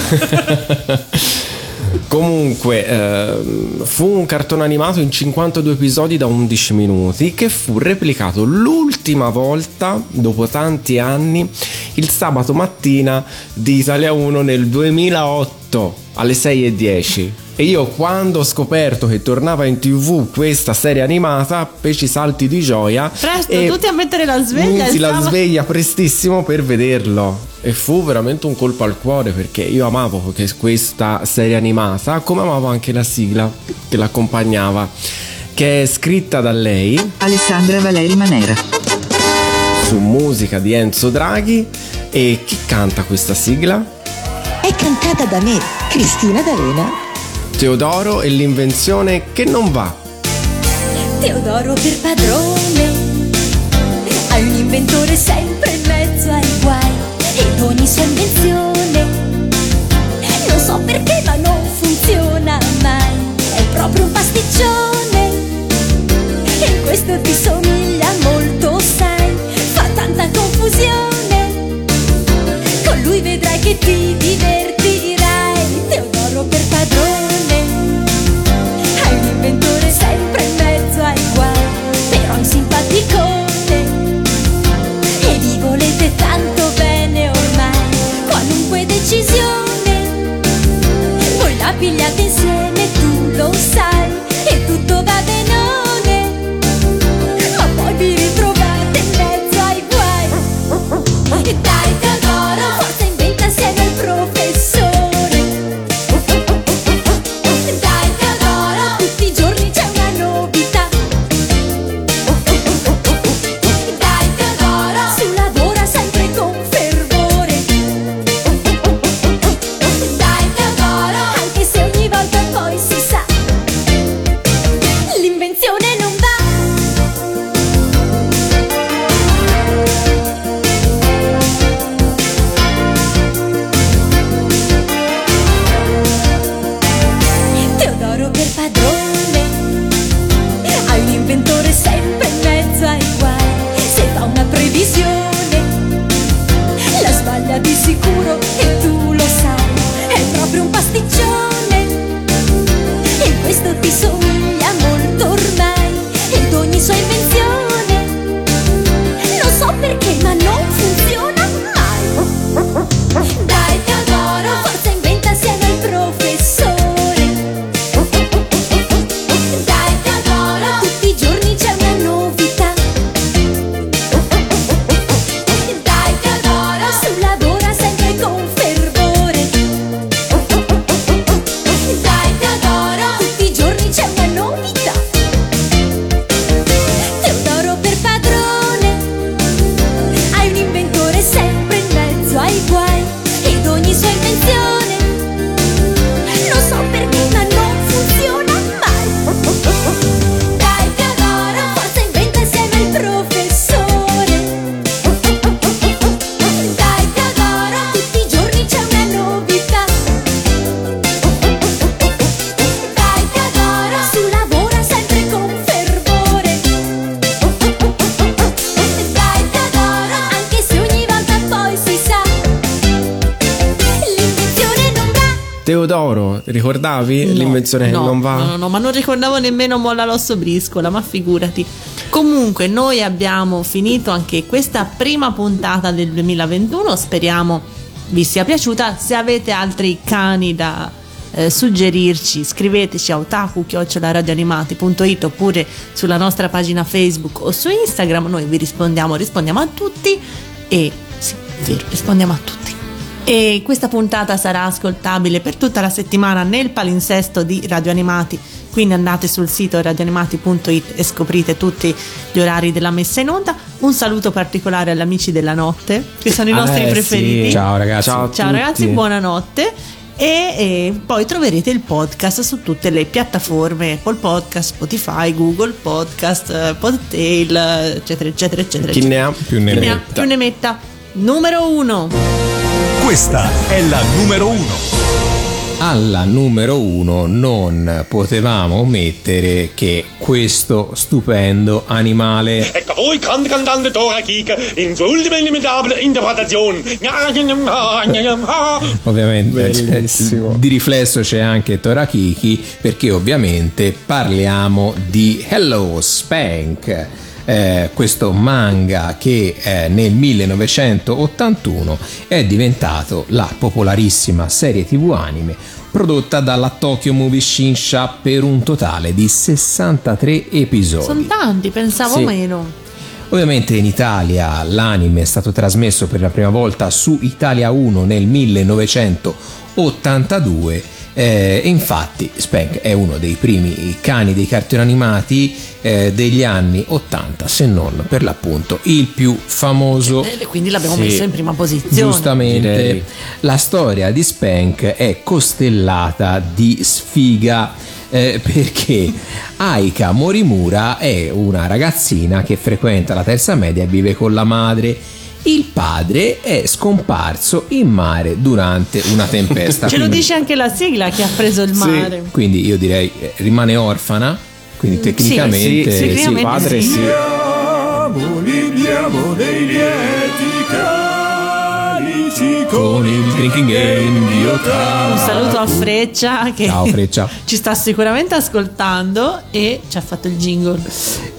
Comunque, ehm, fu un cartone animato in 52 episodi da 11 minuti che fu replicato l'ultima volta, dopo tanti anni, il sabato mattina di Italia 1 nel 2008 alle 6.10. E io quando ho scoperto che tornava in tv questa serie animata, feci salti di gioia. Presto, e tutti a mettere la sveglia. Misi la sveglia prestissimo per vederlo e fu veramente un colpo al cuore perché io amavo che- questa serie animata come amavo anche la sigla che l'accompagnava che è scritta da lei Alessandra Valeri Manera. su musica di Enzo Draghi e chi canta questa sigla? È cantata da me, Cristina D'Avena. Teodoro e l'invenzione che non va. Teodoro per padrone Hai un inventore sempre in mezzo ai guai Ed ogni sua invenzione Non so perché ma non funziona mai. È proprio un pasticcione E questo ti somiglia molto sai Fa tanta confusione. Con lui vedrai che ti Voi la ricordavi No, l'invenzione no, che non va? No, no, no, ma non ricordavo nemmeno Molla l'osso briscola, ma figurati. Comunque, noi abbiamo finito anche questa prima puntata del 2021. Speriamo vi sia piaciuta. Se avete altri cani da eh, suggerirci, scriveteci a otaku-radioanimati.it oppure sulla nostra pagina Facebook o su Instagram. Noi vi rispondiamo, rispondiamo a tutti e sì, rispondiamo a tutti. E questa puntata sarà ascoltabile per tutta la settimana nel palinsesto di Radio Animati. Quindi andate sul sito radioanimati.it e scoprite tutti gli orari della messa in onda. Un saluto particolare agli amici della notte, che sono i Ah, nostri eh, preferiti. sì. Ciao ragazzi. Ciao a Ciao tutti. ragazzi, buonanotte. E, e poi troverete il podcast su tutte le piattaforme Apple Podcast, Spotify, Google Podcast, eh, Podtail, eccetera, eccetera, eccetera. Chi ne ha Più ne metta. più ne metta. Numero uno. Questa è la numero uno. Alla numero uno non potevamo omettere che questo stupendo animale Ecco voi, grande cantante Dora Kika, in sua ultima inimitable interpretazione. Ovviamente cioè, Bellissimo. di riflesso c'è anche Torakiki perché ovviamente parliamo di Hello Spank. Eh, questo manga che eh, nel 1981 è diventato la popolarissima serie tv anime prodotta dalla Tokyo Movie Shinsha per un totale di 63 episodi. Sono tanti, pensavo Sì. meno. Ovviamente in Italia l'anime è stato trasmesso per la prima volta su Italia 1 nel 1982 eh, e infatti Spank è uno dei primi cani dei cartoni animati eh, degli anni 80 se non per l'appunto il più famoso E quindi l'abbiamo Sì. messo in prima posizione. Giustamente, direi. la storia di Spank è costellata di sfiga eh, perché Aika Morimura è una ragazzina che frequenta la terza media e vive con la madre. Il padre è scomparso in mare durante una tempesta. Ce lo dice anche la sigla che ha preso il mare. Quindi io direi eh, rimane orfana, quindi tecnicamente Sì, sì, tecnicamente sì, padre sì. sì. Carici con il drinking game di Otaku. Un saluto a Freccia che Ciao Freccia. ci sta sicuramente ascoltando e ci ha fatto il jingle.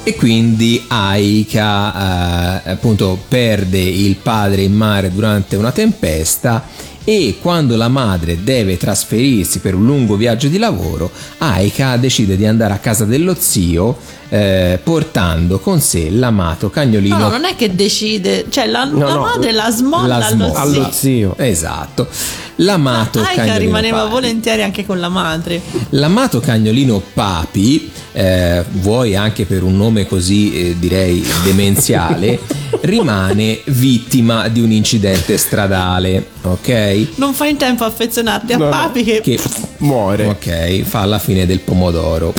E quindi Aika eh, appunto perde il padre in mare durante una tempesta e quando la madre deve trasferirsi per un lungo viaggio di lavoro, Aika decide di andare a casa dello zio eh, portando con sé l'amato cagnolino No, no, non è che decide, cioè la, No, la no, madre la smolla la allo smolla. zio. Allo zio. Esatto. L'amato Aika cagnolino rimaneva Papi. volentieri anche con la madre. L'amato cagnolino Papi, eh, vuoi anche per un nome così eh, direi demenziale, rimane vittima di un incidente stradale, ok? Non fai in tempo a affezionarti a No, no. papi che, Che Muore. ok, fa la fine del pomodoro.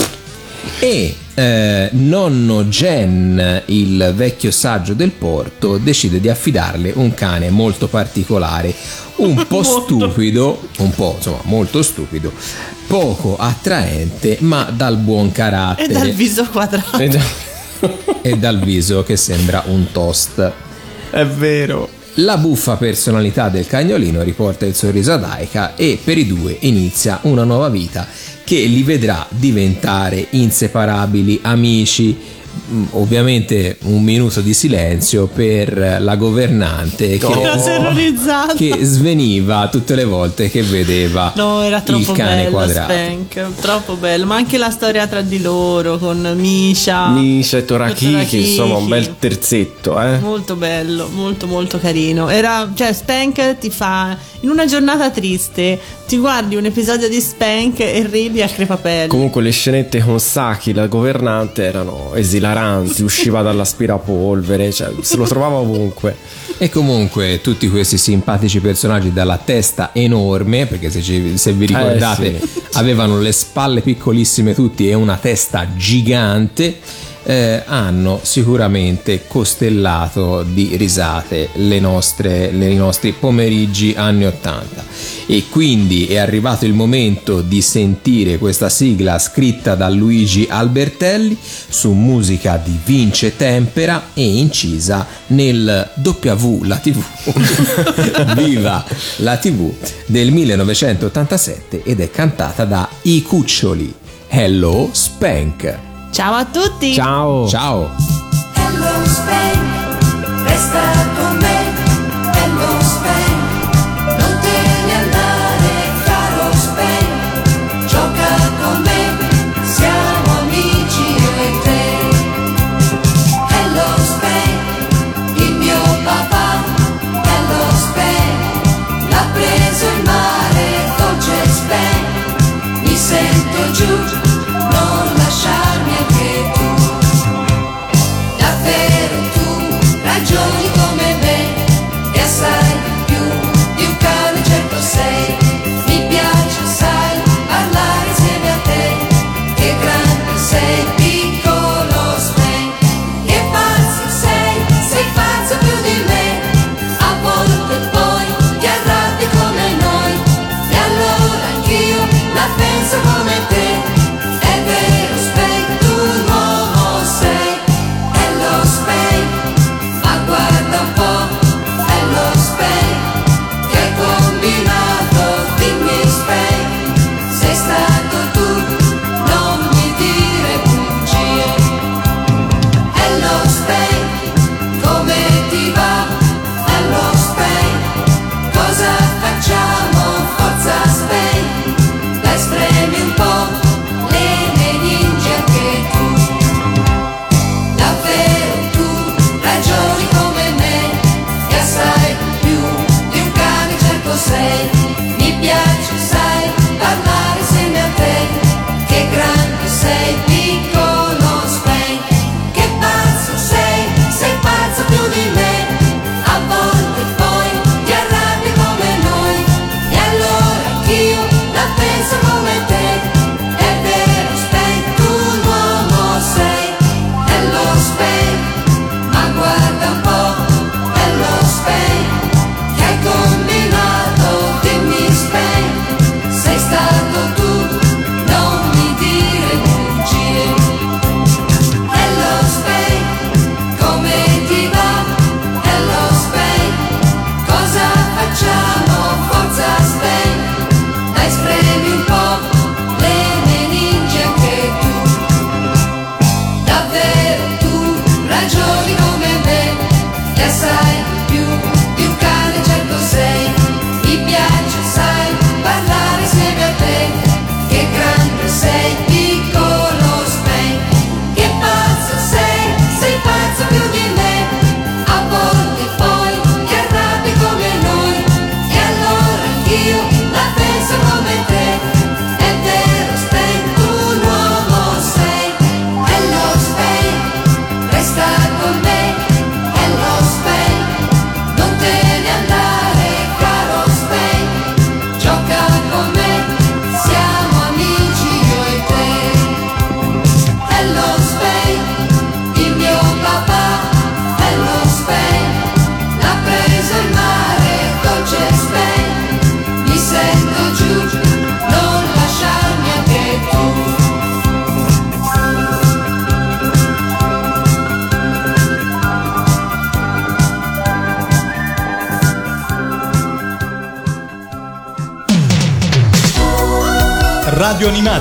E eh, nonno Jen, il vecchio saggio del porto, decide di affidarle un cane molto particolare, un po' stupido, un po' insomma molto stupido, poco attraente, ma dal buon carattere dal viso quadrato. Eh, già. e dal viso che sembra un toast. È vero. La buffa personalità del cagnolino riporta il sorriso ad Aika e per i due inizia una nuova vita che li vedrà diventare inseparabili amici. Mm, Ovviamente un minuto di silenzio per la governante che, Era terrorizzato. che sveniva tutte le volte che vedeva No, era il troppo cane bello quadrato. Spank, troppo bello, ma anche la storia tra di loro con Misha. Misha e Torakiki. insomma, un bel terzetto, eh. Molto bello, molto molto carino. Era, cioè, Spank ti fa in una giornata triste, ti guardi un episodio di Spank e ridi a crepapelle. Comunque le scenette con Saki, la governante, erano esilaranti, usciva dall'aspirapolvere, cioè se lo trovava ovunque. E comunque tutti questi simpatici personaggi dalla testa enorme, perché se, ci- se vi ricordate Eh, sì. avevano le spalle piccolissime tutti e una testa gigante eh, hanno sicuramente costellato di risate le nostre, le, nostri pomeriggi anni 80 e quindi è arrivato il momento di sentire questa sigla scritta da Luigi Albertelli su musica di Vince Tempera e incisa nel W la TV Viva la TV del 1987 ed è cantata da I Cuccioli. Hello Spank. Ciao a tutti. Ciao. Ciao. Hello Spain, resta con me. Hello Spain, non te ne andare, caro Spain. Gioca con me, siamo amici io e te. Hello Spain, il mio papà. Hello Spain, l'ha preso il mare dolce Jet Spain. Mi sento giù.